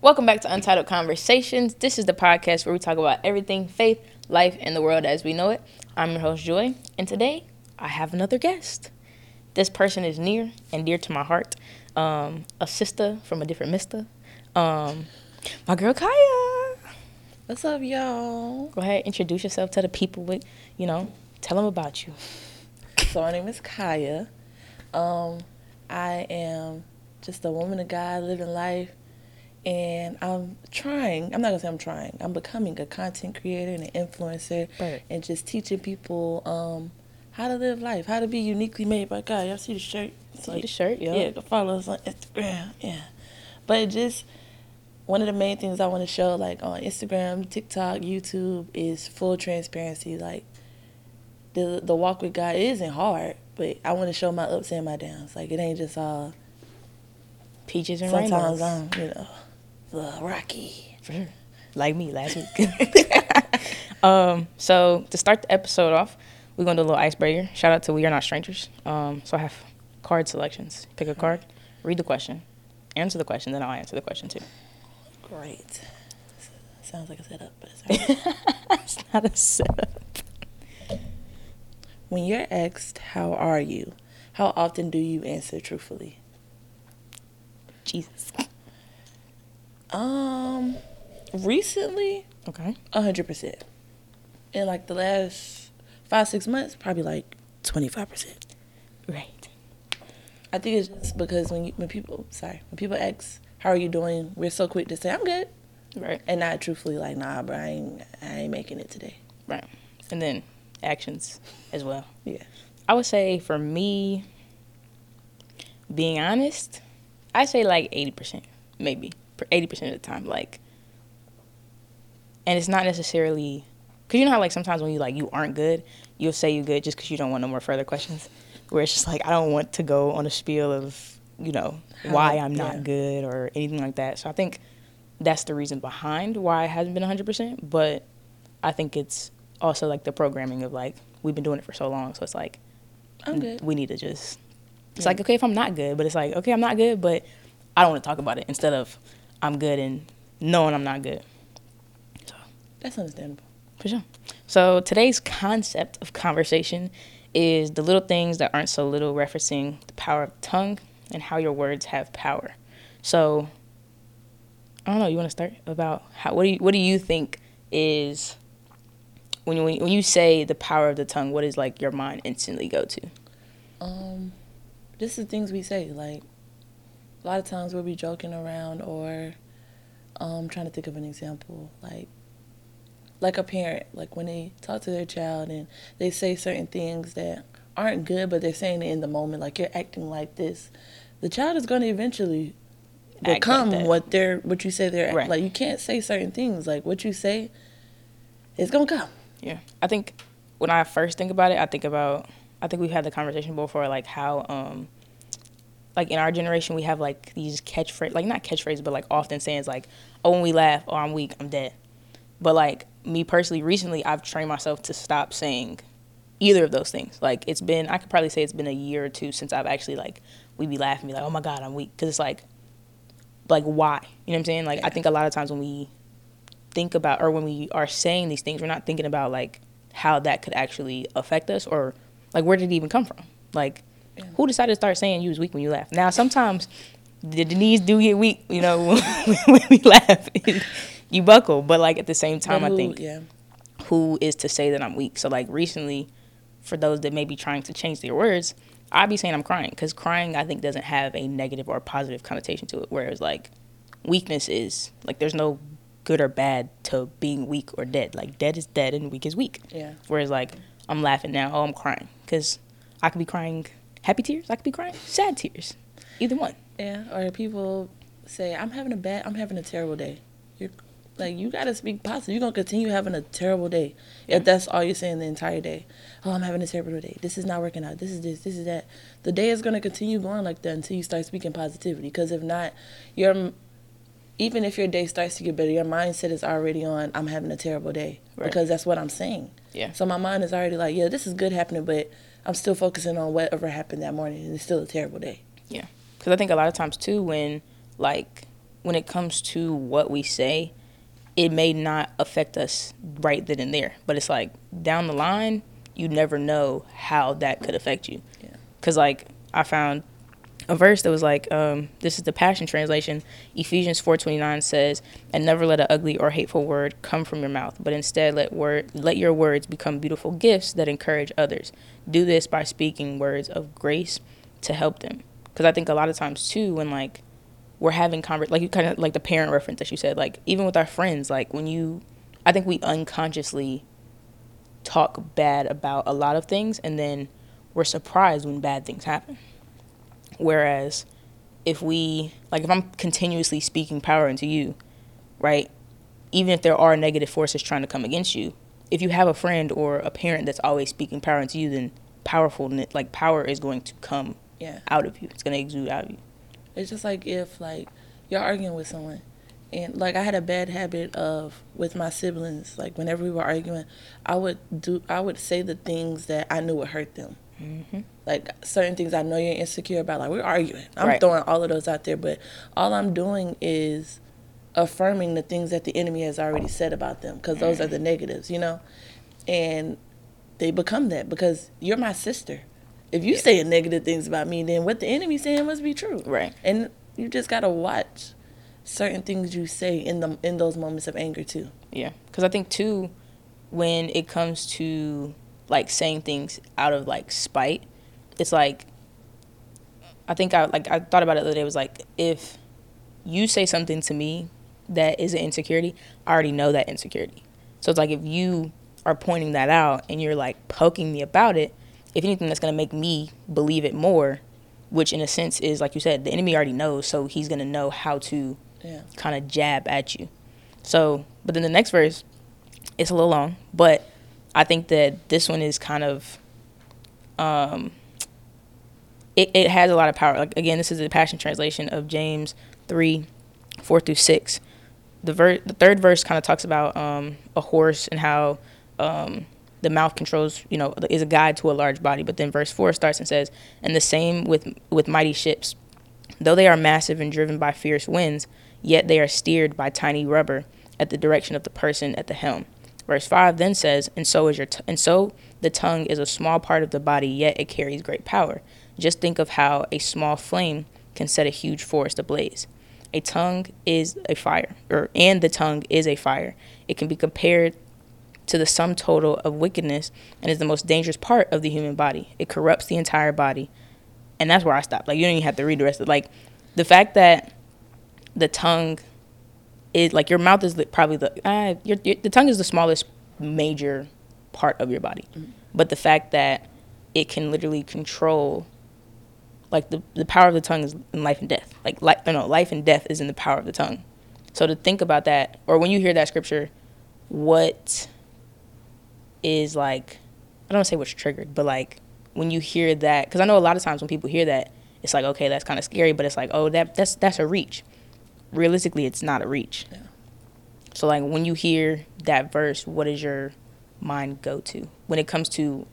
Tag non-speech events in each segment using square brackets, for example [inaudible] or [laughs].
Welcome back to Untitled Conversations. This is the podcast where we talk about everything faith, life, and the world as we know it. I'm your host, Joy, and today I have another guest. This person is near and dear to my heart. Um, a sister from a different mister. Um, my girl Kiya. What's up, y'all? Go ahead, introduce yourself to the people. With you know, tell them about you. So my name is Kiya. Um, I am just a woman of God living life, and I'm trying. I'm not gonna say I'm trying. I'm becoming a content creator and an influencer, Right. and just teaching people um, how to live life, how to be uniquely made by God. Y'all see the shirt? It's See the shirt, yo. Yeah, go follow us on Instagram. Yeah, but it just one of the main things I want to show, like on Instagram, TikTok, YouTube, is full transparency. Like the the walk with God isn't hard, but I want to show my ups and my downs. Like it ain't just all. Peaches and Sometimes rainbows. I'm, you know, the rocky. For sure. Like me last week. [laughs] [laughs] um, so to start the episode off, we're gonna do a little icebreaker. Shout out to We Are Not Strangers. Um, so I have card selections. Pick a card, read the question, answer the question, then I'll answer the question too. Great. Sounds like a setup, but it's [laughs] right. it's not a setup. when you're asked, "How are you?" How often do you answer truthfully? Jesus. Um, recently, Okay. a hundred percent. In like the last five six months, probably like twenty five percent. Right. I think it's just because when you, when people sorry when people ask how are you doing, we're so quick to say I'm good Right. and not truthfully like nah, bro, I ain't I ain't making it today. Right. And then actions as well. Yeah, I would say for me, being honest, I say like eighty percent, maybe eighty percent of the time. Like, and it's not necessarily because you know how like sometimes when you like you aren't good, you'll say you're good just because you don't want no more further questions. Where it's just like I don't want to go on a spiel of you know why I'm not yeah. good or anything like that. So I think that's the reason behind why it hasn't been hundred percent. But I think it's also like the programming of like we've been doing it for so long, so it's like I'm good. we need to just it's Yeah. like okay if i'm not good but it's like okay i'm not good but i don't want to talk about it instead of i'm good and knowing i'm not good so That's understandable. for sure so today's concept of conversation is the little things that aren't so little referencing the power of the tongue and how your words have power so i don't know you want to start about how what do you what do you think is when you, when you say the power of the tongue what is like your mind instantly go to Um, just the things we say. Like a lot of times we'll be joking around or um trying to think of an example. Like like a parent, like when they talk to their child and they say certain things that aren't good, but they're saying it in the moment. Like you're acting like this. The child is going to eventually like become that. what they're what you say they're Right. like. You can't say certain things. Like what you say, it's gonna come. Yeah, I think when I first think about it, I think about I think we've had the conversation before, like how um like in our generation we have like these catchphrase like not catchphrases but like often sayings like oh when we laugh oh I'm weak I'm dead, but like me personally recently I've trained myself to stop saying either of those things. Like it's been I could probably say it's been a year or two since I've actually like we be laughing be like oh my god I'm weak. Because it's like like why? You know what I'm saying? Like I think a lot of times when we think about or when we are saying these things we're not thinking about like how that could actually affect us or like where did it even come from? Like Yeah. who decided to start saying you was weak when you laugh now sometimes the, knees do get weak you know [laughs] when we laugh [laughs] you buckle but like at the same time But i think yeah. who is to say that i'm weak so like recently for those that may be trying to change their words i'd be saying i'm crying because crying i think doesn't have a negative or positive connotation to it whereas like weakness is like there's no good or bad to being weak or dead like dead is dead and weak is weak Yeah. Whereas like I'm laughing now, oh I'm crying because I could be crying happy tears, I could be crying sad tears, either one. Yeah, or people say, "I'm having a bad, I'm having a terrible day." You're like, you gotta speak positive. You're gonna continue having a terrible day if that's all you're saying the entire day. Oh, I'm having a terrible day. This is not working out. This is this. This is that. The day is gonna continue going like that until you start speaking positivity. Because if not, your even if your day starts to get better, your mindset is already on. I'm having a terrible day Right. because that's what I'm saying. Yeah. So my mind is already like, yeah, this is good happening, but I'm still focusing on whatever happened that morning, and it's still a terrible day. Yeah, because I think a lot of times too, when like when it comes to what we say, it may not affect us right then and there, but it's like down the line, you never know how that could affect you. Yeah. Cause like I found a verse that was like, um, this is the Passion Translation. Ephesians four twenty nine says, "And never let an ugly or hateful word come from your mouth, but instead let word let your words become beautiful gifts that encourage others. Do this by speaking words of grace to help them." Because I think a lot of times too, when like we're having convers like you kind of like the parent reference that you said, like even with our friends, like when you, I think we unconsciously talk bad about a lot of things, and then we're surprised when bad things happen. Whereas if we, like, if I'm continuously speaking power into you, right, even if there are negative forces trying to come against you, if you have a friend or a parent that's always speaking power into you, then powerful, like, power is going to come Yeah. out of you. It's going to exude out of you. It's just like if like you're arguing with someone and like I had a bad habit of with my siblings, like whenever we were arguing, I would do I would say the things that I knew would hurt them. Mm-hmm. Like certain things I know you're insecure about, like we're arguing. I'm Right. throwing all of those out there, but all I'm doing is affirming the things that the enemy has already said about them because those are the negatives, you know? And they become that because you're my sister. If you saying negative things about me, then what the enemy's saying must be true. Right. And you just gotta watch certain things you say in the in those moments of anger too. Yeah, because I think too, when it comes to like saying things out of like spite, it's like I think I like I thought about it the other day. It was like if you say something to me that is an insecurity, I already know that insecurity. So it's like if you are pointing that out and you're like poking me about it, if anything, that's gonna make me believe it more. Which in a sense is like you said, the enemy already knows, so he's gonna know how to Yeah. kind of jab at you. So, but then the next verse, it's a little long, but I think that this one is kind of, um, it, it has a lot of power. Like again, this is the Passion Translation of James three, four through six. The ver- the third verse kind of talks about um, a horse and how um, the mouth controls, you know, is a guide to a large body. But then verse four starts and says, "And the same with with mighty ships." Though they are massive and driven by fierce winds, yet they are steered by tiny rubber at the direction of the person at the helm. Verse 5 then says, "And so is your t- and so the tongue is a small part of the body, yet it carries great power. Just think of how a small flame can set a huge forest ablaze. A tongue is a fire, or and the tongue is a fire. It can be compared to the sum total of wickedness and is the most dangerous part of the human body. It corrupts the entire body. And that's where I stopped. Like you don't even have to read the rest of it. like the fact that the tongue is like your mouth is the, probably the uh, your, your the tongue is the smallest major part of your body. But the fact that it can literally control like the, the power of the tongue is in life and death. Like life no, life and death is in the power of the tongue. So to think about that or when you hear that scripture, what is like I don't want to say what's triggered, but like when you hear that because I know a lot of times when people hear that, it's like okay, that's kind of scary, but it's like oh that that's that's a reach. Realistically, it's not a reach. Yeah. So like when you hear that verse, what does your mind go to when it comes to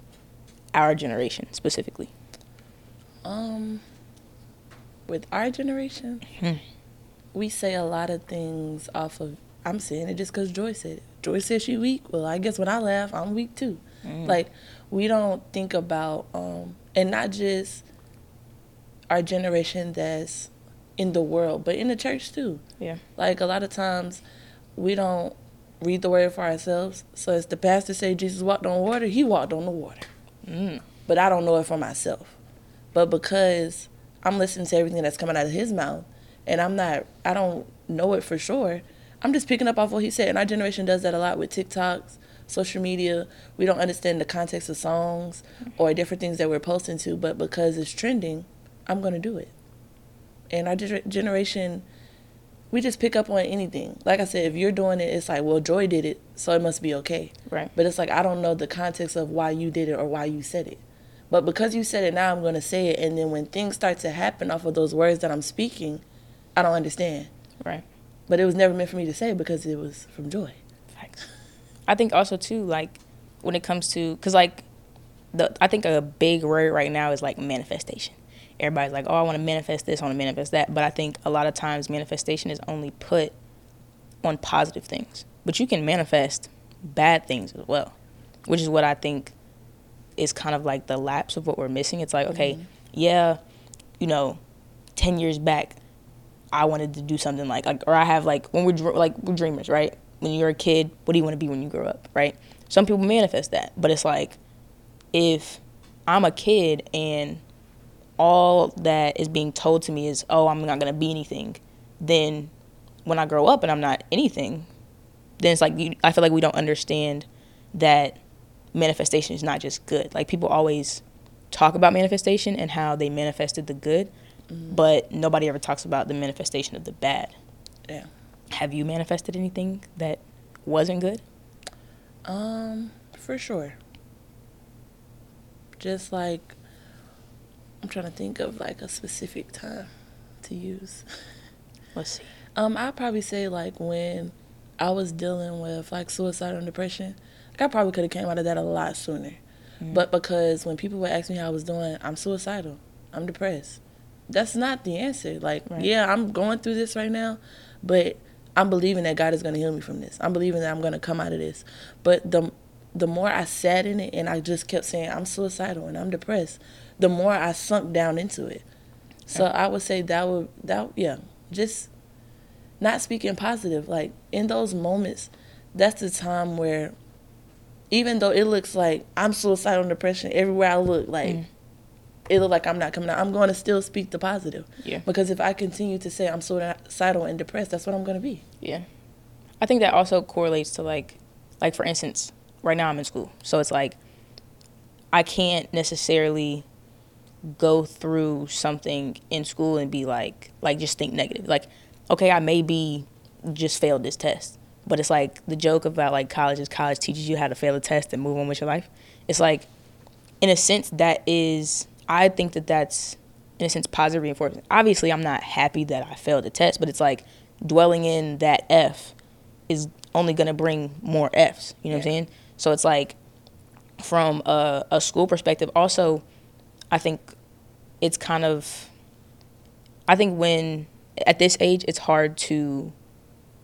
our generation specifically? Um, with our generation, Hmm. we say a lot of things off of. I'm saying it just because Joy said it. Joy said she weak. Well, I guess when I laugh, I'm weak too. Mm. Like we don't think about, um, and not just our generation that's in the world, but in the church too. Yeah. Like a lot of times, we don't read the word for ourselves. So as the pastor say Jesus walked on water, he walked on the water. Mm. But I don't know it for myself. But because I'm listening to everything that's coming out of his mouth, and I'm not, I don't know it for sure. I'm just picking up off what he said. And our generation does that a lot with TikToks, social media. We don't understand the context of songs or different things that we're posting to, but because it's trending, I'm going to do it. And our generation, we just pick up on anything. Like I said, if you're doing it, it's like, well, Joy did it, so it must be okay. Right. But it's like I don't know the context of why you did it or why you said it. But because you said it now, I'm going to say it. And then when things start to happen off of those words that I'm speaking, I don't understand. Right. But it was never meant for me to say because it was from joy. Facts. I think also too like when it comes to because like the I think a big word right now is like manifestation, everybody's like, oh, I want to manifest this, I want to manifest that. But I think a lot of times manifestation is only put on positive things. But you can manifest bad things as well, which is what I think is kind of like the lapse of what we're missing. It's like, okay, mm-hmm. yeah, you know, 10 years back, I wanted to do something like, like or I have like, when we're like, we're dreamers, right? When you're a kid, what do you want to be when you grow up, right? Some people manifest that, but it's like, if I'm a kid and all that is being told to me is, oh, I'm not going to be anything, then when I grow up and I'm not anything, then it's like you, I feel like we don't understand that manifestation is not just good. Like people always talk about manifestation and how they manifested the good, mm-hmm. but nobody ever talks about the manifestation of the bad. Yeah. Have you manifested anything that wasn't good? Um, for sure. Just like I'm trying to think of like a specific time to use. Let's see. Um, I'd probably say like when I was dealing with like suicidal and depression, like I probably could have came out of that a lot sooner. Mm-hmm. But because when people would ask me how I was doing, I'm suicidal. I'm depressed. That's not the answer. Like, right. yeah, I'm going through this right now, but I'm believing that God is going to heal me from this. I'm believing that I'm going to come out of this. But the the more I sat in it and I just kept saying I'm suicidal and I'm depressed, the more I sunk down into it. So I would say that would that yeah, just not speaking positive. Like in those moments, that's the time where even though it looks like I'm suicidal and depression everywhere I look, like mm. it look like I'm not coming out. I'm going to still speak the positive. Yeah. Because if I continue to say I'm suicidal and depressed, that's what I'm going to be. Yeah. I think that also correlates to like, like for instance, right now I'm in school, so it's like I can't necessarily go through something in school and be like, like just think negative. Like, okay, I may be just failed this test but it's like the joke about like college is college teaches you how to fail a test and move on with your life. It's like, in a sense, that is, I think that that's, in a sense, positive reinforcement. Obviously, I'm not happy that I failed the test, but it's like dwelling in that F is only going to bring more Fs. You know yeah. what I'm saying? So it's like, from a, a school perspective, also, I think it's kind of, I think when, at this age, it's hard to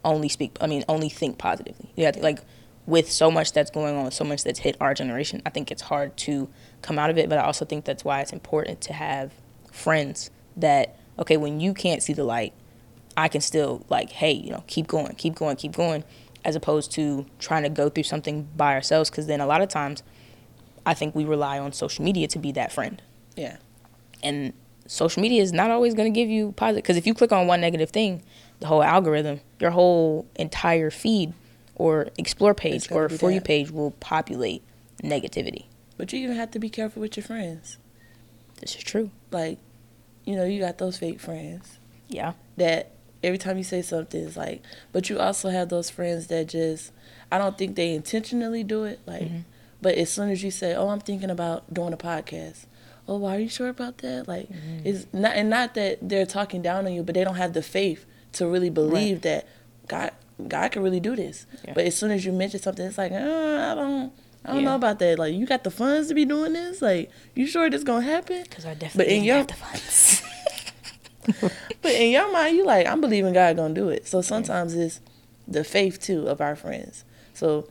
only speak i mean only think positively. Yeah like with so much that's going on so much that's hit our generation i think it's hard to come out of it. But i also think that's why it's important to have friends that okay when you can't see the light i can still like hey you know keep going keep going keep going as opposed to trying to go through something by ourselves. Because then a lot of times i think we rely on social media to be that friend. Yeah and social media is not always going to give you positive because if you click on one negative thing the whole algorithm, your whole entire feed or explore page or for that. you page will populate negativity. But you even have to be careful with your friends. This is true. Like, you know, you got those fake friends. Yeah. That every time you say something is like but you also have those friends that just I don't think they intentionally do it. Like mm-hmm. but as soon as you say, Oh, I'm thinking about doing a podcast oh, why are you sure about that? Like, mm-hmm. it's not, and not that they're talking down on you, but they don't have the faith to really believe right. that God God can really do this. Yeah. But as soon as you mention something, it's like, uh, I don't. I don't yeah. know about that. Like, you got the funds to be doing this? Like, you sure this gonna happen? Because I definitely but in your, have the funds. [laughs] but in your mind, you like, I'm believing God gonna do it. So sometimes yeah. it's the faith too of our friends. So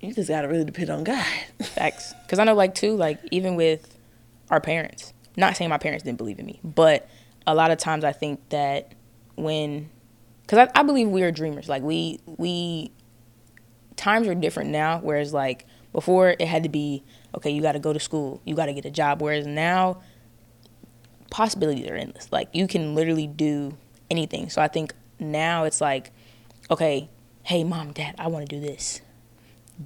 you just gotta really depend on God. Facts. Because I know, like, too, like even with our parents. Not saying my parents didn't believe in me, but a lot of times I think that when because I, I believe we are dreamers. Like we we times are different now whereas like before it had to be okay you got to go to school you got to get a job whereas now possibilities are endless. Like you can literally do anything. So i think now it's like okay hey mom dad i want to do this.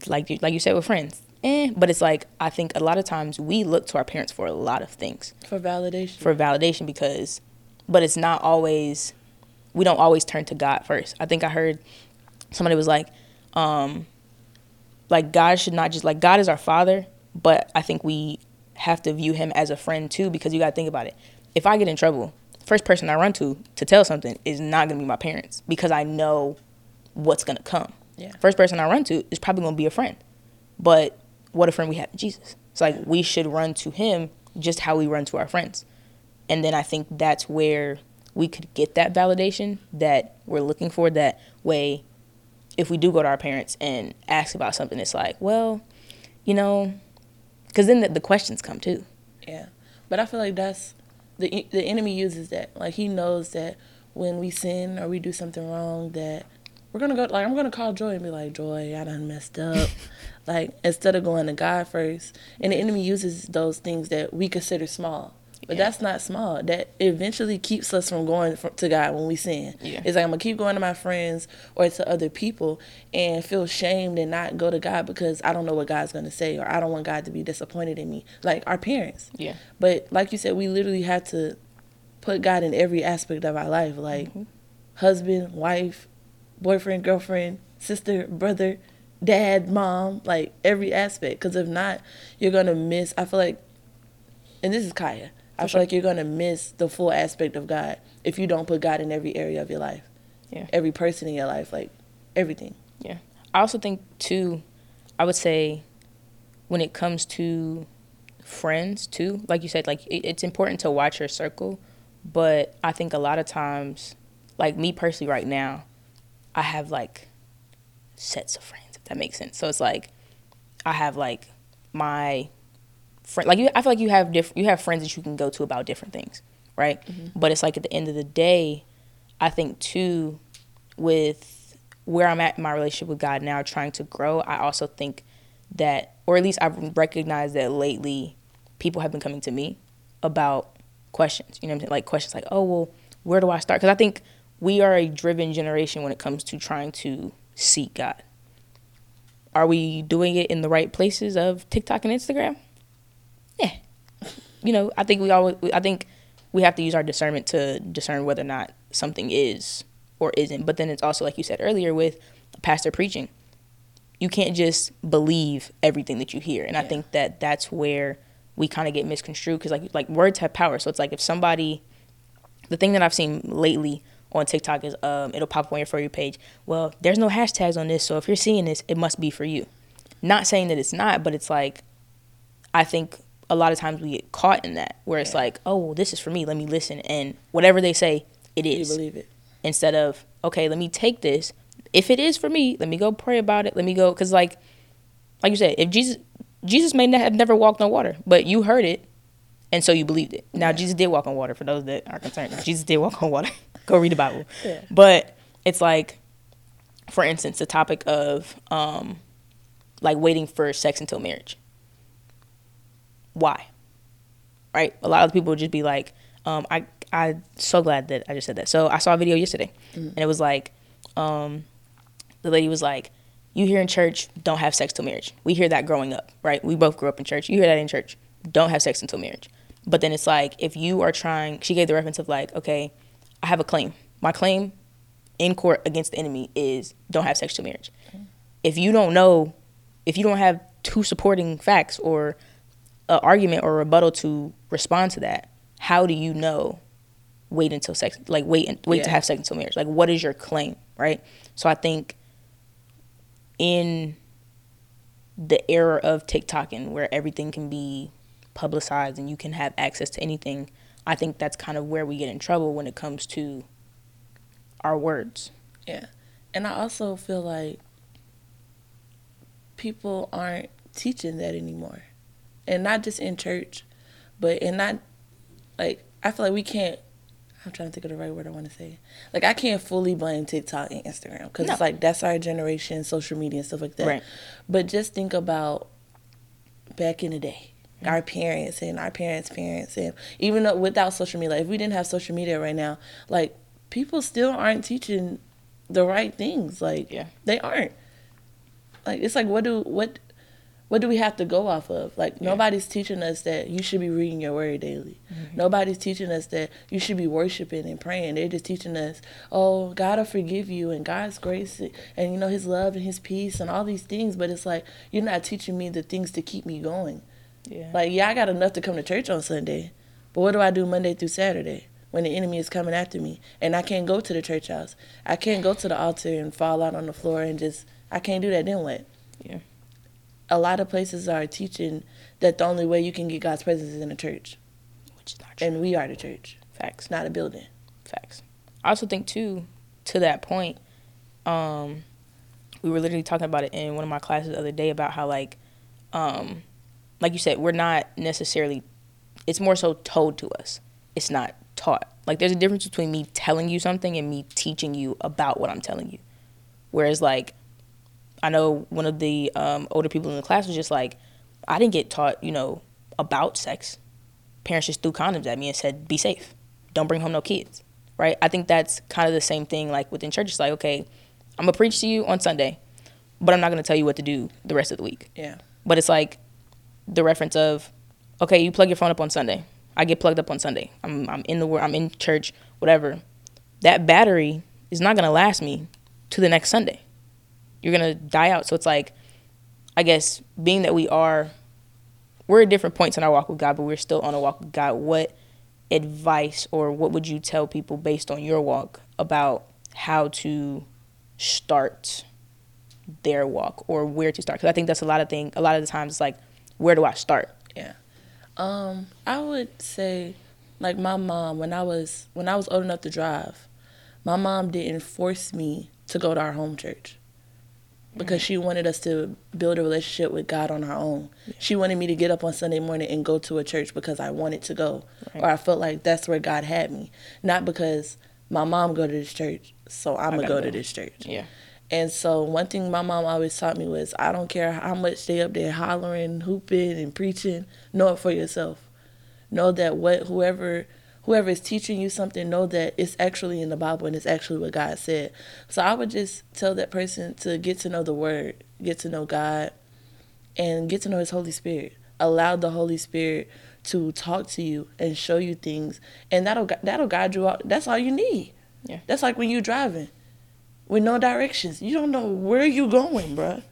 Like like you said with friends eh. but it's like i think a lot of times we look to our parents for a lot of things for validation for validation because but it's not always we don't always turn to God first. I think I heard somebody was like, um, like God should not just like God is our father, but I think we have to view him as a friend too because you got to think about it. If I get in trouble, first person I run to to tell something is not going to be my parents because I know what's going to come. Yeah. First person I run to is probably going to be a friend. But what a friend we have in Jesus. It's like we should run to him just how we run to our friends. And then I think that's where we could get that validation that we're looking for. That way, if we do go to our parents and ask about something, it's like, well, you know, because then the, the questions come too. Yeah, but I feel like that's the the enemy uses that. Like he knows that when we sin or we do something wrong, that we're gonna go. Like I'm gonna call Joy and be like, Joy, I done messed up. [laughs] like instead of going to God first, and the enemy uses those things that we consider small. But yeah. that's not small. That eventually keeps us from going to God when we sin. Yeah. It's like I'm gonna keep going to my friends or to other people and feel shamed and not go to God because I don't know what God's gonna say or I don't want God to be disappointed in me. Like our parents. Yeah. But like you said, we literally have to put God in every aspect of our life, like mm-hmm. husband, wife, boyfriend, girlfriend, sister, brother, dad, mom, like every aspect. Because if not, you're gonna miss. I feel like, and this is Kiya. I feel like you're gonna miss the full aspect of God if you don't put God in every area of your life. Yeah. Every person in your life, like everything. Yeah. I also think too, I would say, when it comes to friends too, like you said, like it, it's important to watch your circle, but I think a lot of times, like me personally, right now, I have like sets of friends, if that makes sense. So it's like I have like my friend like you I feel like you have different you have friends that you can go to about different things, right? Mm-hmm. But it's like at the end of the day, I think too with where I'm at in my relationship with God now trying to grow, I also think that or at least I've recognized that lately people have been coming to me about questions. You know what I'm saying? Like questions like, "Oh, well, where do I start?" Cuz I think we are a driven generation when it comes to trying to seek God. Are we doing it in the right places of TikTok and Instagram? Yeah. [laughs] You know, I think we always I think we have to use our discernment to discern whether or not something is or isn't. But then it's also like you said earlier with pastor preaching. You can't just believe everything that you hear. And yeah. I think that that's where we kind of get misconstrued cuz like like words have power. So it's like if somebody the thing that I've seen lately on TikTok is um, it'll pop up on your for you page. Well, there's no hashtags on this, so if you're seeing this, it must be for you. Not saying that it's not, but it's like I think a lot of times we get caught in that where it's yeah. like, oh, well, this is for me. Let me listen, and whatever they say, it is. You believe it instead of okay, let me take this. If it is for me, let me go pray about it. Let me go because like like you said, if Jesus Jesus may not have never walked on water, but you heard it, and so you believed it. Now yeah. Jesus did walk on water. For those that are concerned, Jesus did walk on water. [laughs] Go read the Bible. Yeah. But it's like, for instance, the topic of um, like waiting for sex until marriage. Why? Right? A lot of people would just be like, um, I I'm so glad that I just said that. So I saw a video yesterday, mm and it was like, um, the lady was like, "You here in church don't have sex till marriage." We hear that growing up, right? We both grew up in church. You hear that in church, don't have sex until marriage. But then it's like if you are trying, she gave the reference of like, okay, I have a claim. My claim in court against the enemy is don't have sex till marriage. Okay. If you don't know, if you don't have two supporting facts or an argument or a rebuttal to respond to that, how do you know wait until sex like wait and, wait yeah. to have sex until marriage? Like what is your claim, right? So I think in the era of TikTok and where everything can be publicized and you can have access to anything, I think that's kind of where we get in trouble when it comes to our words. Yeah. And I also feel like people aren't teaching that anymore. And not just in church, but and not like I feel like we can't I'm trying to think of the right word I want to say. Like I can't fully blame TikTok and Instagram because no. it's like that's our generation, social media and stuff like that. Right. But just think about back in the day our parents and our parents' parents, and even though without social media, like if we didn't have social media right now, like people still aren't teaching the right things. Like yeah. they aren't. Like it's like what do what what do we have to go off of? Like yeah. nobody's teaching us that you should be reading your word daily. Mm-hmm. Nobody's teaching us that you should be worshiping and praying. They're just teaching us, oh, God will forgive you and God's grace and you know His love and His peace and all these things. But it's like you're not teaching me the things to keep me going. Yeah. Like, yeah, I got enough to come to church on Sunday, but what do I do Monday through Saturday when the enemy is coming after me and I can't go to the church house? I can't go to the altar and fall out on the floor and just I can't do that. Then what? Yeah. A lot of places are teaching that the only way you can get God's presence is in the church. which is not true. And we are the church. Facts. Not a building. Facts. I also think too, to that point, um, we were literally talking about it in one of my classes the other day about how like, um, like you said, we're not necessarily. It's more so told to us. It's not taught. Like there's a difference between me telling you something and me teaching you about what I'm telling you. Whereas like, I know one of the um, older people in the class was just like, I didn't get taught, you know, about sex. Parents just threw condoms at me and said, "Be safe. Don't bring home no kids." Right? I think that's kind of the same thing like within church. It's like, okay, I'm gonna preach to you on Sunday, but I'm not gonna tell you what to do the rest of the week. Yeah. But it's like the reference of, okay, you plug your phone up on Sunday. I get plugged up on Sunday. I'm I'm in the wor- I'm in church, whatever. That battery is not gonna last me to the next Sunday. You're gonna die out. So it's like, I guess being that we are, we're at different points in our walk with God, but we're still on a walk with God. What advice or what would you tell people based on your walk about how to start their walk or where to start? Because I think that's a lot of thing. A lot of the times, it's like, where do I start? Yeah. Um, I would say like my mom when I was when I was old enough to drive, my mom didn't force me to go to our home church. Because she wanted us to build a relationship with God on our own. She wanted me to get up on Sunday morning and go to a church because I wanted to go. Right. Or I felt like that's where God had me. Not because my mom go to this church, so I'm gonna gotta go go. to this church. Yeah. And so one thing my mom always taught me was I don't care how much they up there hollering, hooping, and preaching. Know it for yourself. Know that what whoever whoever is teaching you something, know that it's actually in the Bible and it's actually what God said. So I would just tell that person to get to know the Word, get to know God, and get to know His Holy Spirit. Allow the Holy Spirit to talk to you and show you things, and that'll that'll guide you out. That's all you need. Yeah. That's like when you're driving with no directions. You don't know where you going, bruh.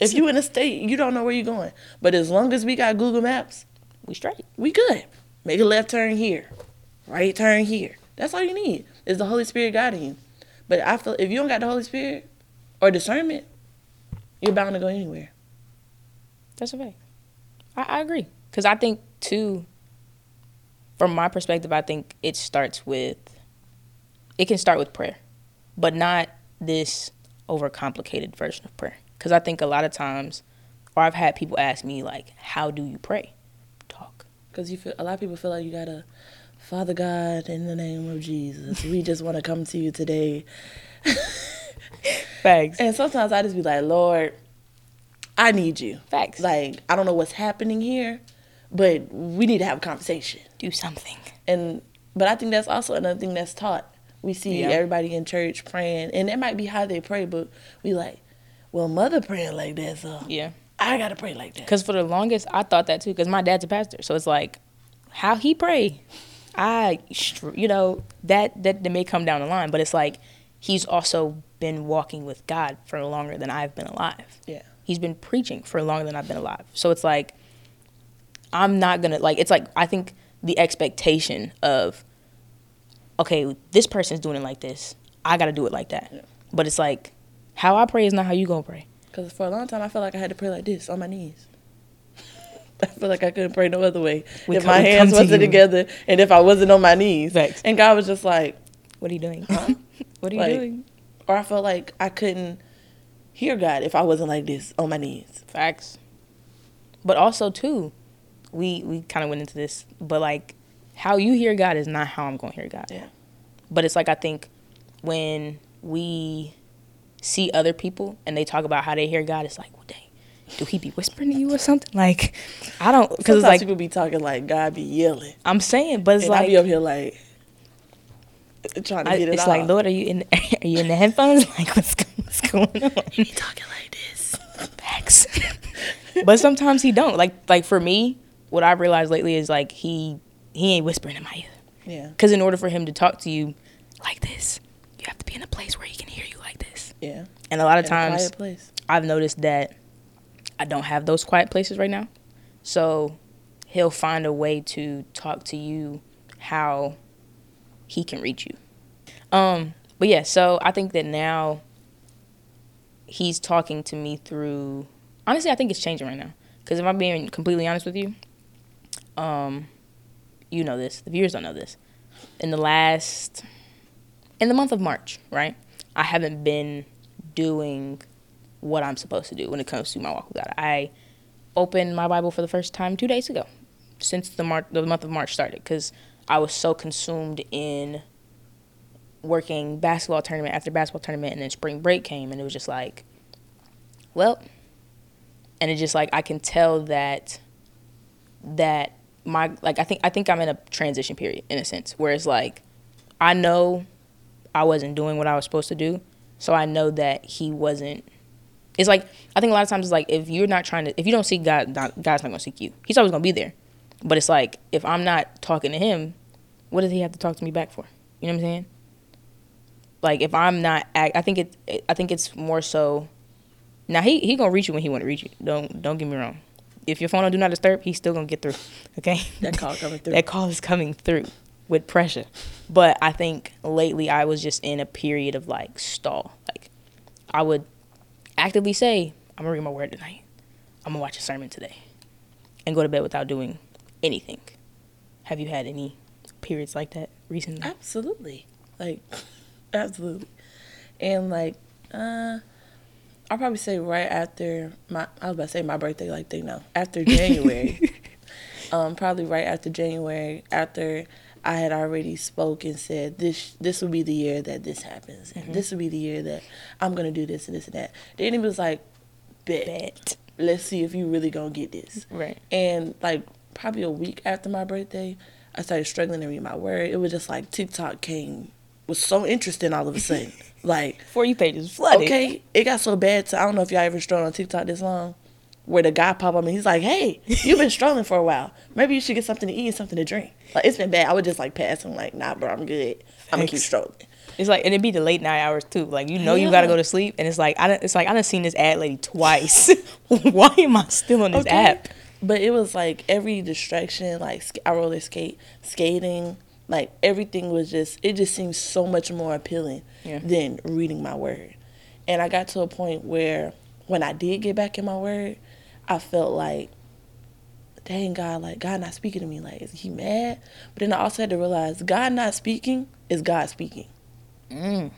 If you in a state, you don't know where you're going. But as long as we got Google Maps, We straight. we good. Make a left turn here, right turn here. That's all you need. Is the Holy Spirit guiding you. But I feel if you don't got the Holy Spirit or discernment, you're bound to go anywhere. That's a fact. I, I agree. Because I think, too, from my perspective, I think it starts with, it can start with prayer, but not this overcomplicated version of prayer. Because I think a lot of times, or I've had people ask me, like, how do you pray? Talk. Because you feel a lot of people feel like you gotta, Father God, in the name of Jesus, we just want to come to you today. [laughs] Facts. And sometimes I just be like, Lord, I need you. Facts. Like I don't know what's happening here, but we need to have a conversation. do something. And but I think that's also another thing that's taught. We see Yeah. everybody in church praying, and that might be how they pray, but we like, well, mother praying like that, so Yeah. I gotta pray like that. Because for the longest, I thought that too. Because my dad's a pastor, so it's like, how he pray, I, you know, that that, that may come down the line, but it's like, he's also been walking with God for longer than I've been alive. Yeah. He's been preaching for longer than I've been alive. So it's like, I'm not gonna like. It's like I think the expectation of, okay, this person's doing it like this, I gotta do it like that. Yeah. But it's like, how I pray is not how you gonna pray. Because for a long time, I felt like I had to pray like this on my knees. [laughs] I feel like I couldn't pray no other way. We if come- my hands wasn't you. together and if I wasn't on my knees. Facts. And God was just like, What are you doing? Huh? [laughs] what are you Like, doing? or I felt like I couldn't hear God if I wasn't like this on my knees. Facts. But also too, we we kind of went into this, but like how you hear God is not how I'm going to hear God. Yeah. But it's like I think when we see other people and they talk about how they hear God, it's like, well, dang, do he be whispering to you or something? Like, I don't, because it's like people be talking like God be yelling. I'm saying, but it's and I like be up here like trying to I- get it it's out. like, Lord, are you in? [laughs] Are you in the headphones? [laughs] Like, what's, what's going on? [laughs] You talking like this. Facts. but sometimes he don't. Like like for me, what I've realized lately is like he he ain't whispering in my ear. Yeah. Because in order for him to talk to you like this, you have to be in a place where he can hear you like this. Yeah. And a lot of In times. I've noticed that I don't have those quiet places right now. So he'll find a way to talk to you how he can reach you. Um, but yeah, so I think that now he's talking to me through honestly I think it's changing right now. Cuz if I'm being completely honest with you, um you know this, the viewers don't know this. In the last, in the month of March, right? I haven't been doing what I'm supposed to do when it comes to my walk with God. I opened my Bible for the first time two days ago, since the March, the month of March started, because I was so consumed in working basketball tournament after basketball tournament, and then spring break came, and it was just like, well, and it's just like I can tell that that my like I think I think I'm in a transition period in a sense where it's like I know I wasn't doing what I was supposed to do, so I know that he wasn't. It's like I think a lot of times it's like if you're not trying to if you don't seek God, not, God's not gonna seek you. He's always gonna be there, but it's like if I'm not talking to him, what does he have to talk to me back for? You know what I'm saying? Like if I'm not, I think it. I think it's more so. Now he he gonna reach you when he want to reach you. Don't don't get me wrong. If your phone on do not disturb, he's still gonna get through. Okay. [laughs] That call coming through. that call is coming through with pressure. But I think lately I was just in a period of like stall. Like I would actively say, I'm gonna read my word tonight. I'm gonna watch a sermon today, and go to bed without doing anything. Have you had any periods like that recently? Absolutely. Like, [laughs] absolutely. And like, uh, I'll probably say right after my, I was about to say my birthday, like they know, after January. [laughs] um, probably right after January, after I had already spoke and said this this will be the year that this happens. And this will be the year that I'm gonna do this and this and that. The enemy was like, bet. Bet. Let's see if you really gonna get this. Right. And like probably a week after my birthday, I started struggling to read my word. It was just like TikTok came was so interesting all of a sudden. [laughs] like For you pages flooded. okay, it got so bad. To, I don't know if y'all ever strolled on TikTok this long, where the guy pop up and he's like, "Hey, you've been strolling for a while. Maybe you should get something to eat and something to drink." Like it's been bad. I would just like pass him like, "Nah, bro, I'm good. I'm gonna keep strolling." It's like, and it'd be the late night hours too. Like you know, you gotta go to sleep, and it's like I, done, it's like I done seen this ad lady twice. [laughs] Why am I still on this app? But it was like every distraction, like I roller skate, skating, like everything was just, it just seemed so much more appealing Yeah. than reading my word. And I got to a point where when I did get back in my word, I felt like, dang God, like God not speaking to me. Like, is he mad? But then I also had to realize God not speaking is God speaking. Mm.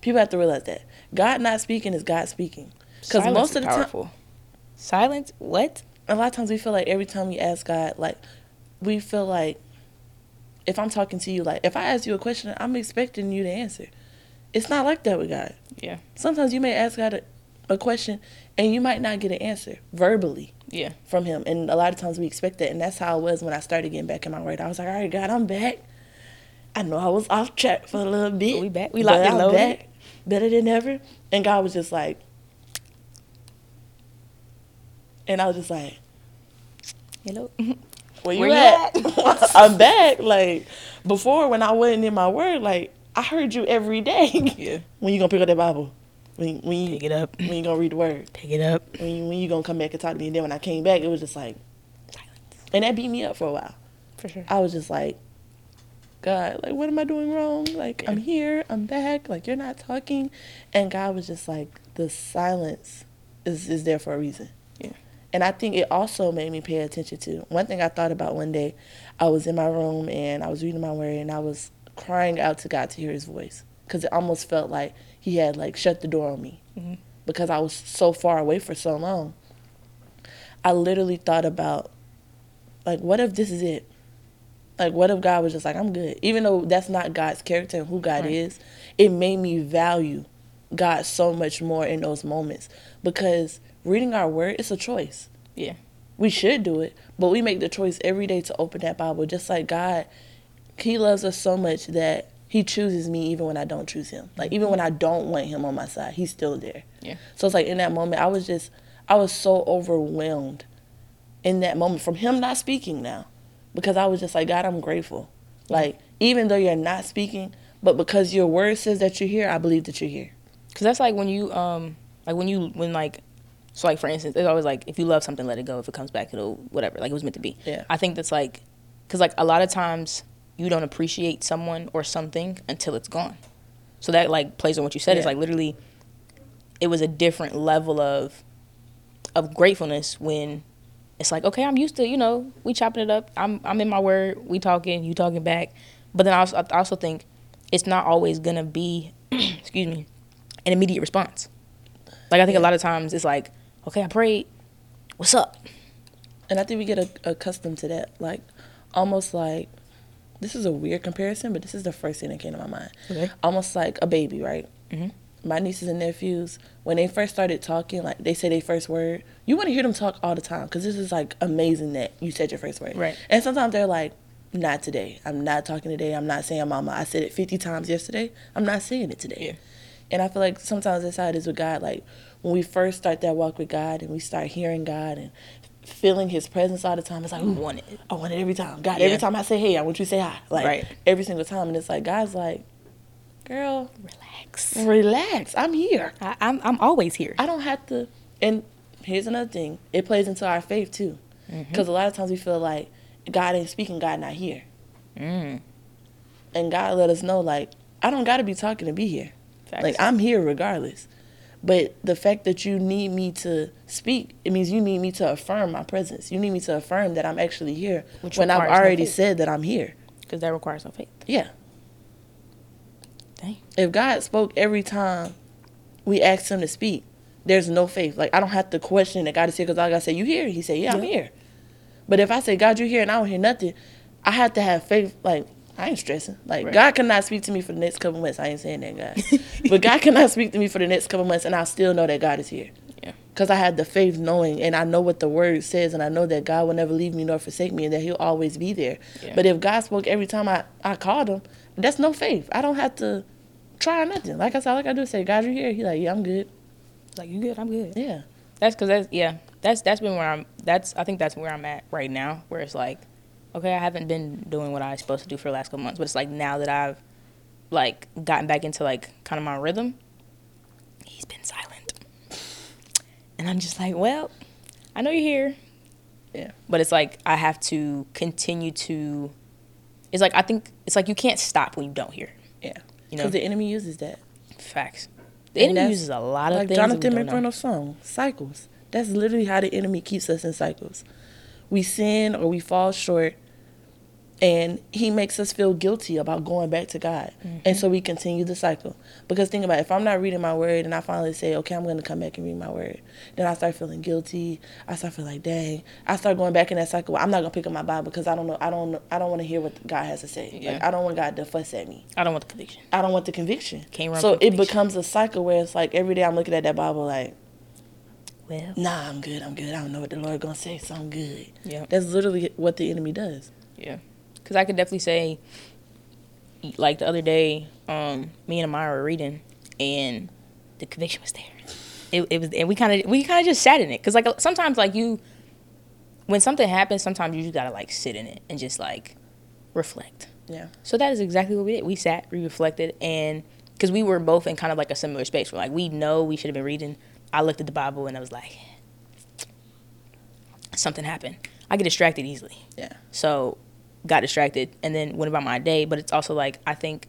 People have to realize that. God not speaking is God speaking. Because most of the time. Silence. What? a lot of times we feel like every time we ask God, like we feel like if I'm talking to you, like if I ask you a question, I'm expecting you to answer. It's not like that with God. Yeah. Sometimes you may ask God a, a question and you might not get an answer verbally Yeah. from Him, and a lot of times we expect that, and that's how it was when I started getting back in my word. I was like, all right, God, I'm back. I know I was off track for a little bit. We back. We locked and I'm loaded. back, better than ever. And God was just like, and I was just like. Hello. [laughs] Where you Where you at? [laughs] I'm back. Like before, when I wasn't in my word, like I heard you every day. [laughs] Yeah. when you gonna pick up that Bible? When when you Pick it up. when you gonna read the word? Pick it up. When you, when you gonna come back and talk to me? And then when I came back, it was just like, Silence. and that beat me up for a while. For sure. I was just like, God, like what am I doing wrong? Like I'm here, I'm back. Like you're not talking, and God was just like, the silence is is there for a reason. And I think it also made me pay attention to one thing I thought about one day. I was in my room and I was reading my word and I was crying out to God to hear His voice because it almost felt like He had like shut the door on me Mhm. because I was so far away for so long. I literally thought about like, what if this is it? Like, what if God was just like, I'm good, even though that's not God's character and who God Right. is. It made me value God so much more in those moments because reading our word it's a choice Yeah. we should do it, but we make the choice every day to open that Bible. Just like God, He loves us so much that He chooses me even when I don't choose Him. Like even when I don't want Him on my side, He's still there. Yeah. So it's like in that moment, I was just, I was so overwhelmed in that moment from Him not speaking now, because I was just like, God, I'm grateful. Like even though you're not speaking, but because your word says that you're here, I believe that you're here. Cause that's like when you um like when you when like so like for instance it's always like if you love something let it go if it comes back it'll whatever like it was meant to be. Yeah. I think that's like cause like a lot of times you don't appreciate someone or something until it's gone. So that like plays on what you said. It's like literally it was a different level of of gratefulness when it's like okay, I'm used to you know we chopping it up. I'm I'm in my word. We talking, you talking back. But then I also, I also think it's not always gonna be, [clears throat] excuse me, an immediate response. Like I think a lot of times it's like, okay, I prayed. What's up? And I think we get a, accustomed to that. Like, almost like, this is a weird comparison, but this is the first thing that came to my mind. Okay. Almost like a baby, right? Mhm. My nieces and nephews, when they first started talking, like they say their first word, you want to hear them talk all the time because this is like amazing that you said your first word. Right. And sometimes they're like, not today. I'm not talking today. I'm not saying mama. I said it 50 times yesterday. I'm not saying it today. Yeah. And I feel like sometimes that's how it is with God. Like when we first start that walk with God and we start hearing God and feeling His presence all the time, it's like, I want it. I want it every time. God, Yeah. every time I say hey, I want you to say hi. Like Right. every single time. And it's like God's like, girl, Relax. relax. I'm here. I, I'm I'm always here. I don't have to. And here's another thing. It plays into our faith too, Mm-hmm. because a lot of times we feel like God ain't speaking. God not here. Mm. And God let us know like I don't got to be talking to be here. Facts. Like I'm here regardless. But the fact that you need me to speak, it means you need me to affirm my presence. You need me to affirm that I'm actually here Which when I've requires no already said that I'm here. because that requires no faith. Yeah. Dang. If God spoke every time we asked him to speak, there's no faith. Like I don't have to question that God is here because I gotta say, You here? He said, Yeah, I'm here. But if I say, God, you here and I don't hear nothing, I have to have faith like I ain't stressing. Like Right. God cannot speak to me for the next couple months. I ain't saying that, God. but God cannot speak to me for the next couple months and I still know that God is here. Yeah. Because I have the faith knowing and I know what the word says and I know that God will never leave me nor forsake me and that he'll always be there. Yeah. But if God spoke every time I, I called him, that's no faith. I don't have to try nothing. Like I said, like I do say, God, you here? He like, yeah, I'm good. Like you good? I'm good. Yeah. That's because that's yeah. That's that's been where I'm. That's I think that's where I'm at right now. Where it's like, okay, I haven't been doing what I was supposed to do for the last couple months, but it's like now that I've like gotten back into like kind of my rhythm, he's been silent, and I'm just like, well, I know you're here. Yeah. But it's like I have to continue to. It's like I think it's like you can't stop when you don't hear. Yeah. You know, Because the enemy uses that. facts. The And enemy uses a lot of Like things. Jonathan. McReynolds' song, Cycles. That's literally how the enemy keeps us in cycles. We sin or we fall short, and he makes us feel guilty about going back to God. Mm-hmm. And so we continue the cycle. Because think about it, if I'm not reading my word and I finally say, okay, I'm going to come back and read my word, then I start feeling guilty. I start feeling like, dang. I start going back in that cycle. I'm not going to pick up my Bible because I don't know. I don't. I don't want to hear what God has to say. Like I don't want God to fuss at me. I don't want the conviction. I don't want the conviction. Can't run so it conviction. becomes a cycle where it's like every day I'm looking at that Bible like, Well, nah, I'm good, I'm good. I don't know what the Lord gonna say, so I'm good. yeah. That's literally what the enemy does. Yeah, because I could definitely say, like the other day, um, me and Amara were reading, and the conviction was there. It, it was, and we kind of we kind of just sat in it, cause like sometimes like you, when something happens, sometimes you just gotta like sit in it and just like reflect. Yeah. So that is exactly what we did. We sat, we reflected, and because we were both in kind of like a similar space, we're like we know we should have been reading. I looked at the Bible and I was like, something happened. I get distracted easily. Yeah. So got distracted and then went about my day. But it's also like I think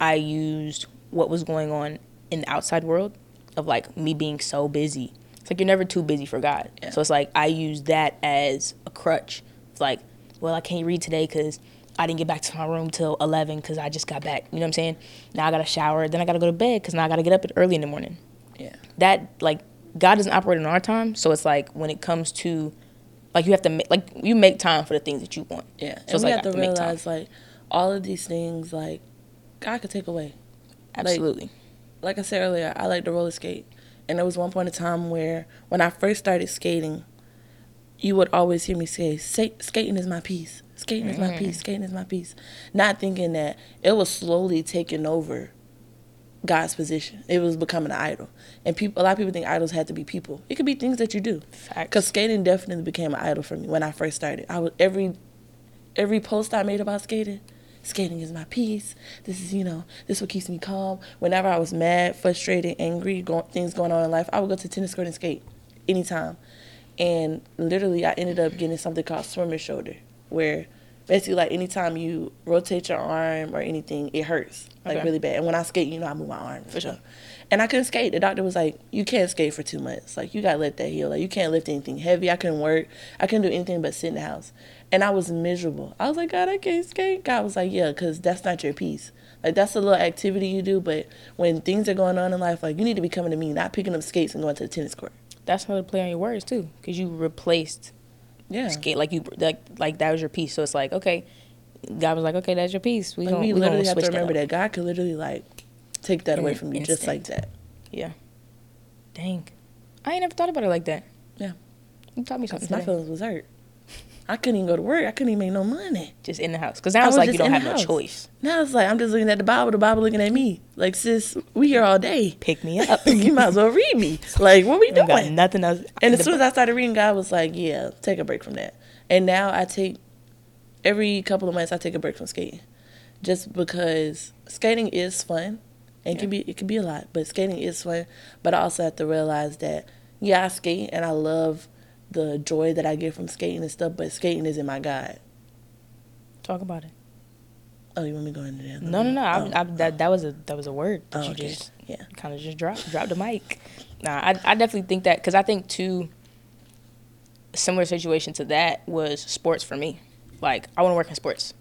I used what was going on in the outside world of like me being so busy. It's like you're never too busy for God. Yeah. So it's like I use that as a crutch. It's like, well, I can't read today because I didn't get back to my room till 11 because I just got back. You know what I'm saying? Now I got to shower. Then I got to go to bed because now I got to get up early in the morning Yeah. that like God doesn't operate in our time. So it's like when it comes to like you have to make like you make time for the things that you want. Yeah. So and it's we like have to have to make time. realize like all of these things like God could take away. Absolutely. Like I said earlier, I like to roller skate. And there was one point in time where when I first started skating, you would always hear me say, skating is my peace. Skating is my Mm. peace. Skating is my peace. Not thinking that it was slowly taking over God's position. It was becoming an idol. And people, a lot of people think idols had to be people. It could be things that you do. Because skating definitely became an idol for me when I first started. I was every every post I made about skating, skating is my peace. This is you know this is what keeps me calm. Whenever I was mad, frustrated, angry, go, things going on in life, I would go to tennis court and skate anytime. And literally, I ended up getting something called swimmer shoulder, where basically like anytime you rotate your arm or anything, it hurts like Okay. really bad. And when I skate, you know, I move my arm for sure. And I couldn't skate. The doctor was like, "You can't skate for two months. Like you gotta let that heal. Like you can't lift anything heavy. I couldn't work. I couldn't do anything but sit in the house." And I was miserable. I was like, "God, I can't skate." God was like, "Yeah, because that's not your peace. Like that's a little activity you do, but when things are going on in life, like you need to be coming to me, not picking up skates and going to the tennis court." That's another play on your words too, because you replaced Yeah. skate like you like like that was your peace. So it's like okay, God was like okay, that's your peace. We Like, gonna we literally have to remember that. that, God could literally like take that In away from you just like that. Yeah. Dang, I ain't never thought about it like that. Yeah. You taught me something. My feelings was hurt. I couldn't even go to work. I couldn't even make no money. Just in the house, because now I it's was like you don't have no house. choice. Now it's like I'm just looking at the Bible, the Bible looking at me. Like, sis, we here all day. Pick me [laughs] up. you might as well read me. Like, what we You got doing? nothing else. And as soon as I started reading, God was like, "Yeah, take a break from that." And now I take every couple of months I take a break from skating, just because skating is fun, and it can be it can be a lot, but skating is fun. But I also have to realize that yeah, I skate and I love the joy that I get from skating and stuff, but skating isn't my God. talk about it. Oh, you want me to go into that? No, no, no. I, Oh, I, oh. that that was a that was a word that oh, you okay. just yeah. kind of just dropped dropped the mic. Nah, I I definitely think that because I think too. Similar situation to that was sports for me. Like I want to work in sports.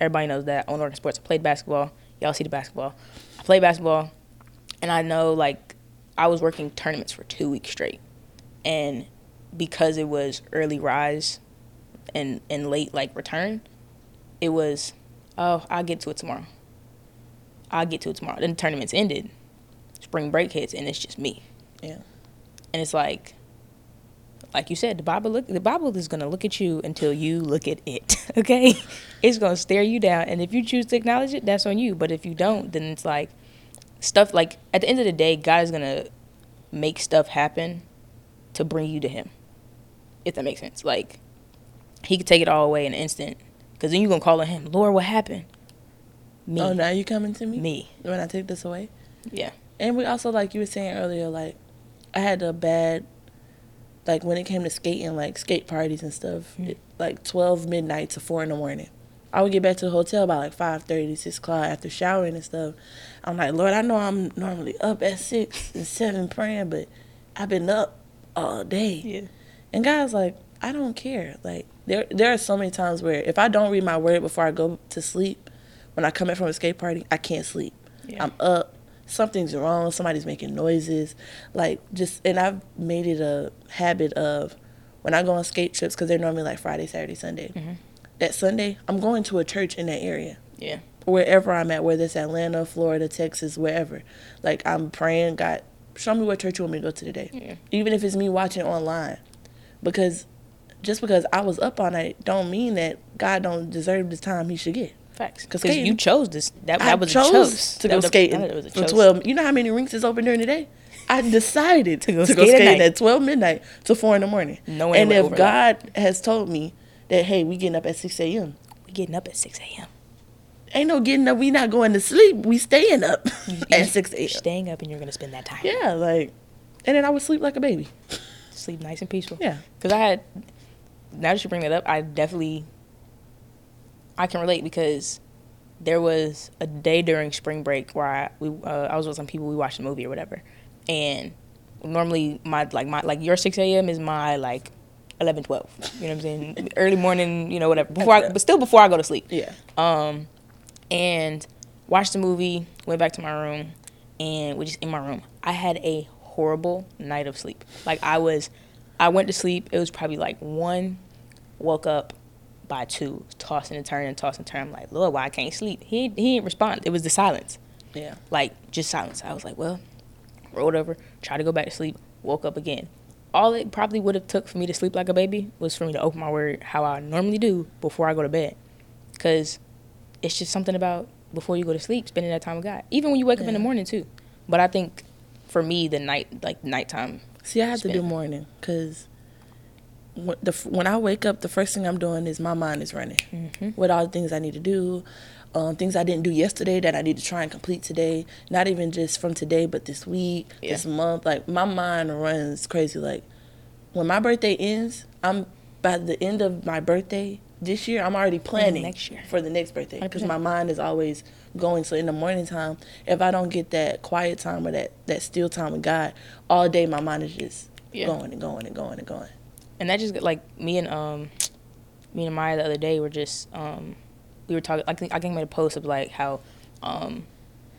Everybody knows that I want to work in sports. I played basketball. Y'all see the basketball. I played basketball, and I know like I was working tournaments for two weeks straight, and because it was early rise, and and late like return, it was oh I'll get to it tomorrow. I'll get to it tomorrow. Then the tournament's ended. Spring break hits and it's just me. Yeah. And it's like like you said, the Bible look the Bible is gonna look at you until you look at it. [laughs] Okay? It's gonna stare you down and if you choose to acknowledge it, that's on you. But if you don't, then it's like stuff like at the end of the day, God is gonna make stuff happen to bring you to him. If that makes sense. Like he could take it all away in an instant. Cause then you're gonna call on him, Lord, what happened? Me. Oh, now you coming to me? Me. When I take this away? Yeah. And we also, like you were saying earlier, like I had a bad, like when it came to skating, like skate parties and stuff, Mm. it, like twelve midnight to four in the morning. I would get back to the hotel by like 5.30, 6 o'clock after showering and stuff. I'm like, Lord, I know I'm normally up at six and seven praying, but I've been up all day. Yeah. And God's like, I don't care. Like there there are so many times where if I don't read my word before I go to sleep, when I come in from a skate party, I can't sleep. Yeah. I'm up. Something's wrong. Somebody's making noises. Like just and I've made it a habit of when I go on skate trips because they're normally like Friday, Saturday, Sunday. Mhm. That Sunday, I'm going to a church in that area Yeah. wherever I'm at, whether it's Atlanta, Florida, Texas, wherever. Like I'm praying, God, show me what church you want me to go to today. Yeah. Even if it's me watching online. Because just because I was up all night don't mean that God don't deserve the time he should get. Facts. 'Cause Because you chose this. That, I that was chose a choice. to That go was a- skating that was a for choice. 12. You know how many rinks is open during the day? I [laughs] decided To to go go, skate at skating night. at 12 midnight to 4 in the morning. No and if overlap. God has told me that, hey, we getting up at 6 a.m., We getting up at 6 a.m. ain't no getting up. We not going to sleep. We staying up [laughs] at 6 You're a.m. staying up and you're going to spend that time. Yeah, like, and then I would sleep like a baby. Sleep nice and peaceful. Yeah. Because I had, now that you bring that up, I definitely, I can relate because there was a day during spring break where I, we, uh, I was with some people, we watched a movie or whatever. And normally my, like my, like your 6 a.m. is my like 11, 12. You know what I'm saying? [laughs] Early morning, you know, whatever. Before I, but still before I go to sleep. Yeah. Um, and watched the movie, went back to my room, and we just in my room. I had a horrible night of sleep. Like I was, I went to sleep. It was probably like one, woke up by two, tossing and turning, tossing and turning. I'm like, Lord, why I can't sleep? He he didn't respond. It was the silence, Yeah. like just silence. I was like, well, rolled over, tried to go back to sleep, woke up again. All it probably would have took for me to sleep like a baby was for me to open my word how I normally do before I go to bed, because it's just something about before you go to sleep, spending that time with God. Even when you wake up in the morning too. But I think for me, the night like nighttime. See, I have to do morning because when, when I wake up, the first thing I'm doing is my mind is running Mhm. with all the things I need to do, um, things I didn't do yesterday that I need to try and complete today. Not even just from today, but this week, Yeah. this month. Like my mind runs crazy. Like when my birthday ends, I'm by the end of my birthday, this year I'm already planning next year. for the next birthday because my mind is always going. So in the morning time, if I don't get that quiet time or that that still time with God, all day my mind is just Yeah. going and going and going and going. and that just like me and um [tsk] me and Maya the other day were just um we were talking I think I think I made a post of like how um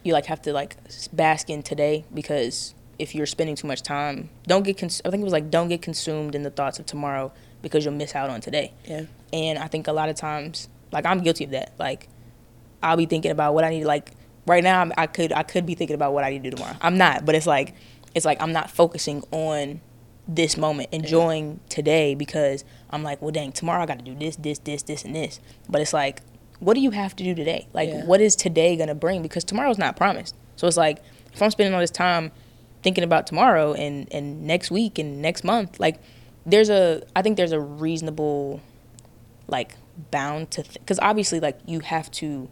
you like have to like bask in today because if you're spending too much time don't get cons- I think it was like don't get consumed in the thoughts of tomorrow because you'll miss out on today Yeah. and I think a lot of times like I'm guilty of that like I'll be thinking about what I need like right now I'm, I could I could be thinking about what I need to do tomorrow I'm not but it's like it's like I'm not focusing on this moment, enjoying today because I'm like, well, dang, tomorrow I got to do this, this, this, this, and this. But it's like, what do you have to do today? Like, Yeah. what is today gonna bring? Because tomorrow's not promised. So it's like, if I'm spending all this time thinking about tomorrow and and next week and next month, like, there's a, I think there's a reasonable, like, bound to, because obviously, like, you have to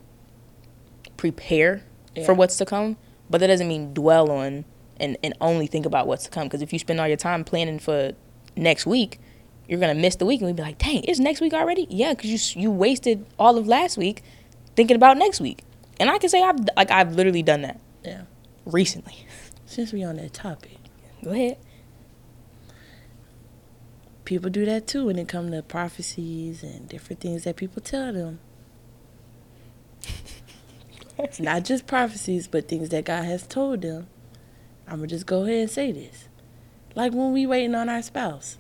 prepare Yeah. for what's to come, but that doesn't mean dwell on and, and only think about what's to come. Because if you spend all your time planning for next week, you're gonna miss the week and we'd be like, dang, it's next week already? Yeah, because you you wasted all of last week thinking about next week. And I can say I've like I've literally done that Yeah. recently. Since we're on that topic, Go ahead. People do that too when it comes to prophecies and different things that people tell them. [laughs] Not just prophecies, but things that God has told them. I'm gonna just go ahead and say this. Like when we waiting on our spouse.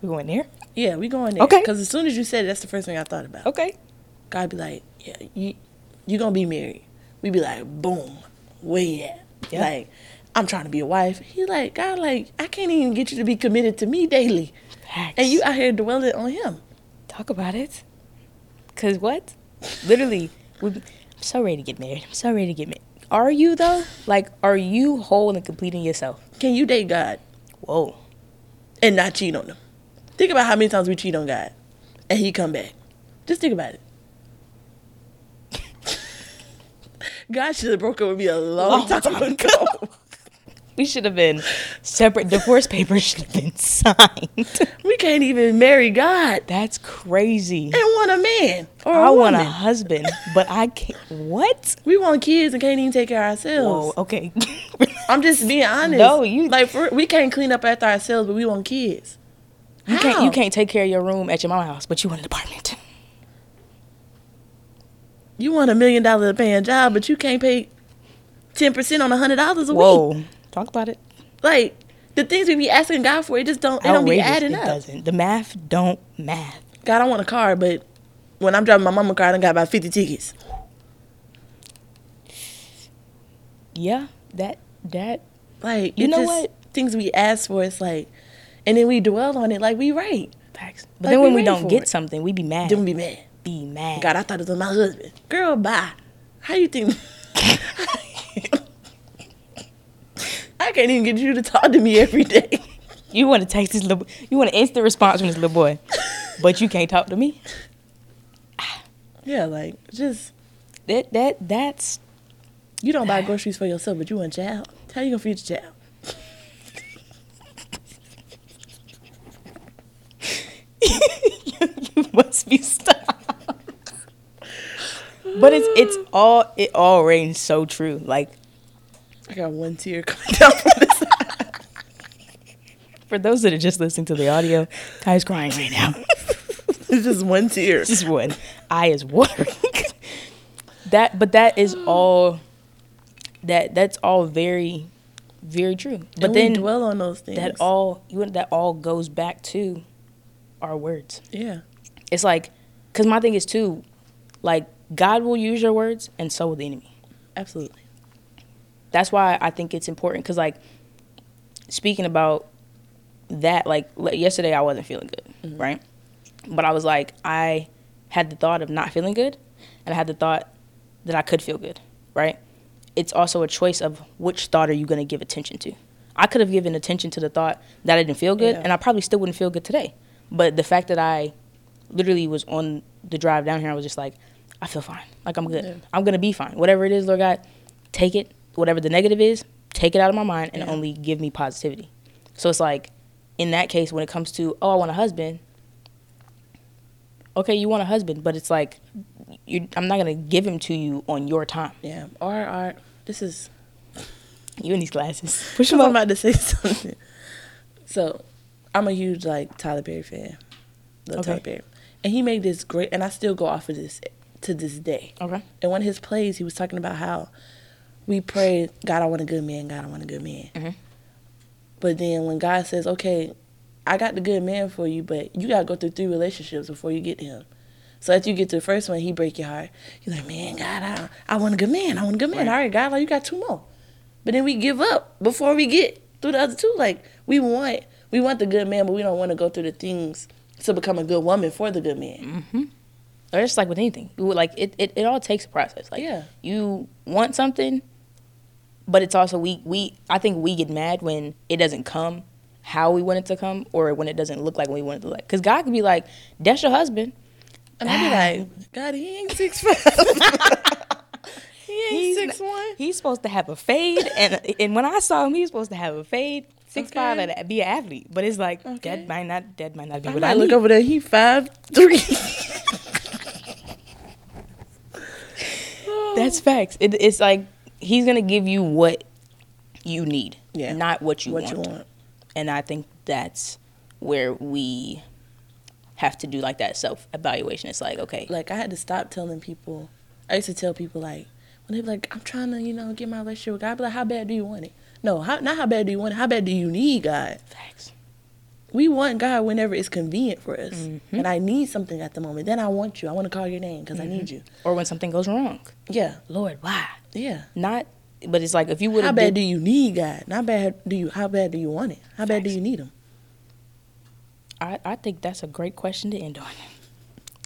We going there? Yeah, we going there. Okay. Because as soon as you said it, that's the first thing I thought about. Okay. God be like, yeah, you you gonna be married. We be like, boom, where you at? Yeah. Like, I'm trying to be a wife. He like, God, like, I can't even get you to be committed to me daily, Facts. and you out here dwelling on him. talk about it. Cause what? Literally, we, I'm so ready to get married. I'm so ready to get married. Are you though? Like, are you whole and complete in yourself? Can you date God Whoa. and not cheat on him? Think about how many times we cheat on God, and he come back. Just think about it. [laughs] God should have broke up with me a long, Long time, time ago. We should have been separate. Divorce papers should have been signed. [laughs] we can't even marry God That's crazy. and want a man or a I want a husband, but I can't. What? We want kids and can't even take care of ourselves. Whoa. Okay. [laughs] I'm just being honest. No, you- like we can't clean up after ourselves, but we want kids. You can't. You can't take care of your room at your mama house, but you want an apartment. You want a million dollar paying job, but you can't pay ten percent on a hundred dollars a week. Whoa. Talk about it. Like the things we be asking God for, it just don't. It don't be adding it up. doesn't. The math don't math. God, I want a car, but when I'm driving my mama car, I done got about fifty tickets. Yeah. That. That. Like You know just- what? Things we ask for, it's like, and then we dwell on it like we right. Facts. But Like, then when we don't get it. something, we be mad. Then we be mad. be mad. God, I thought it was my husband. Girl, bye. How you think? [laughs] I can't even get you to talk to me every day. [laughs] You want to text this little. You want an instant response from this little boy, but you can't talk to me. [sighs] Yeah, like just That that that's you don't buy [sighs] groceries for yourself, but you want a child. How you gonna feed your child? [laughs] you must be stopped. But it's it's all it all rings so true. Like I got one tear [laughs] coming down from this. for those that are just listening to the audio, Ty's crying right now. [laughs] it's just one tear. Just one eye is watering. that but that is all. That that's all very, very true. But and then dwell on those things. that all you that all goes back to our words. yeah, It's like, cause my thing is too, like God will use your words, and so will the enemy. absolutely. That's why I think it's important. Cause like, speaking about that, like yesterday I wasn't feeling good, mm-hmm. right? But I was like, I had the thought of not feeling good, and I had the thought that I could feel good, right? It's also a choice of which thought are you going to give attention to. I could have given attention to the thought that I didn't feel good, Yeah. and I probably still wouldn't feel good today. But the fact that I literally was on the drive down here, I was just like, I feel fine. Like I'm good. Yeah. I'm gonna be fine. Whatever it is, Lord God, take it. Whatever the negative is, take it out of my mind and Yeah. only give me positivity. So it's like, in that case, when it comes to, oh, I want a husband, okay, you want a husband, but it's like I'm not gonna give him to you on your time. Yeah. Or or this is You in these glasses. [laughs] Push I'm about to say something. So, I'm a huge like Tyler Perry fan. Love Okay. Tyler Perry, and he made this great, and I still go off of this to this day. Okay. And one of his plays, he was talking about how we pray, God, I want a good man. God, I want a good man. Mhm. But then when God says, okay, I got the good man for you, but you gotta go through three relationships before you get to him. So after you get to the first one, he break your heart. You're like, man, God, I, I want a good man. I want a good man. Right. All right, God, like you got two more. But then we give up before we get through the other two. Like we want, we want the good man, but we don't want to go through the things to become a good woman for the good man. Or just like with anything. Like it, it, it all takes a process. Like Yeah. you want something, but it's also we we I think we get mad when it doesn't come how we want it to come or when it doesn't look like we want it to look. Because God could be like, "That's your husband." And I'd be ah. like, God, he ain't six five. [laughs] he ain't He's six not- one. He's supposed to have a fade, and and when I saw him, he was supposed to have a fade, six five, and be an athlete. But it's like Okay. that might not that might not be I what I look need. over there. He five three. [laughs] That's facts. It, it's like he's gonna give you what you need, Yeah. not what you what want. you want. And I think that's where we have to do like that self evaluation. It's like, okay, Like I had to stop telling people. I used to tell people like when they be like, I'm trying to, you know, get my relationship with God. I'd be like, how bad do you want it? No, how, not how bad do you want it. How bad do you need God? facts. We want God whenever it's convenient for us. Mm-hmm. And I need something at the moment. Then I want you. I want to call your name because I need you. Or when something goes wrong, Yeah, Lord, why? Yeah. Not. But it's like if you would How bad did, do you need God? Not bad do you. How bad do you want it? How bad do you need Him? I, I think that's a great question to end on.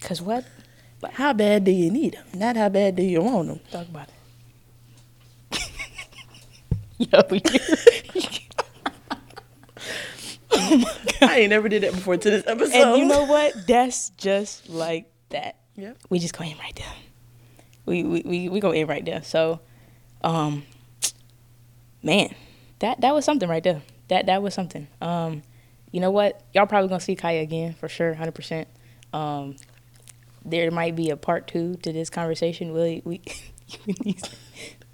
Cause what? But How bad do you need Him? Not how bad do you want Him? Talk about it. [laughs] Yo, you- [laughs] I ain't never did that before to this episode. and you know what? That's just like that. Yep. We just gonna end right there. We we we, we gonna end right there. So, um, man, that that was something right there. That that was something. Um, you know what? Y'all probably gonna see Kiya again for sure, hundred percent. Um, there might be a part two to this conversation. Will We we. [laughs]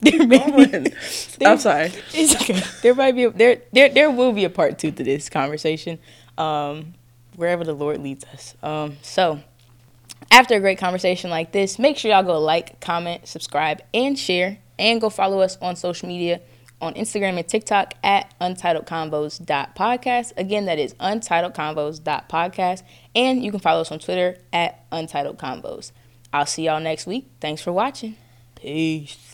there may be- I'm sorry. it's okay. There might be a, there there there will be a part two to this conversation, um, wherever the Lord leads us. Um, so after a great conversation like this, make sure y'all go like, comment, subscribe, and share, and go follow us on social media on Instagram and TikTok at untitledconvos.podcast. Again, that is untitledconvos.podcast. And you can follow us on Twitter at untitledconvos. I'll see y'all next week. Thanks for watching. Peace.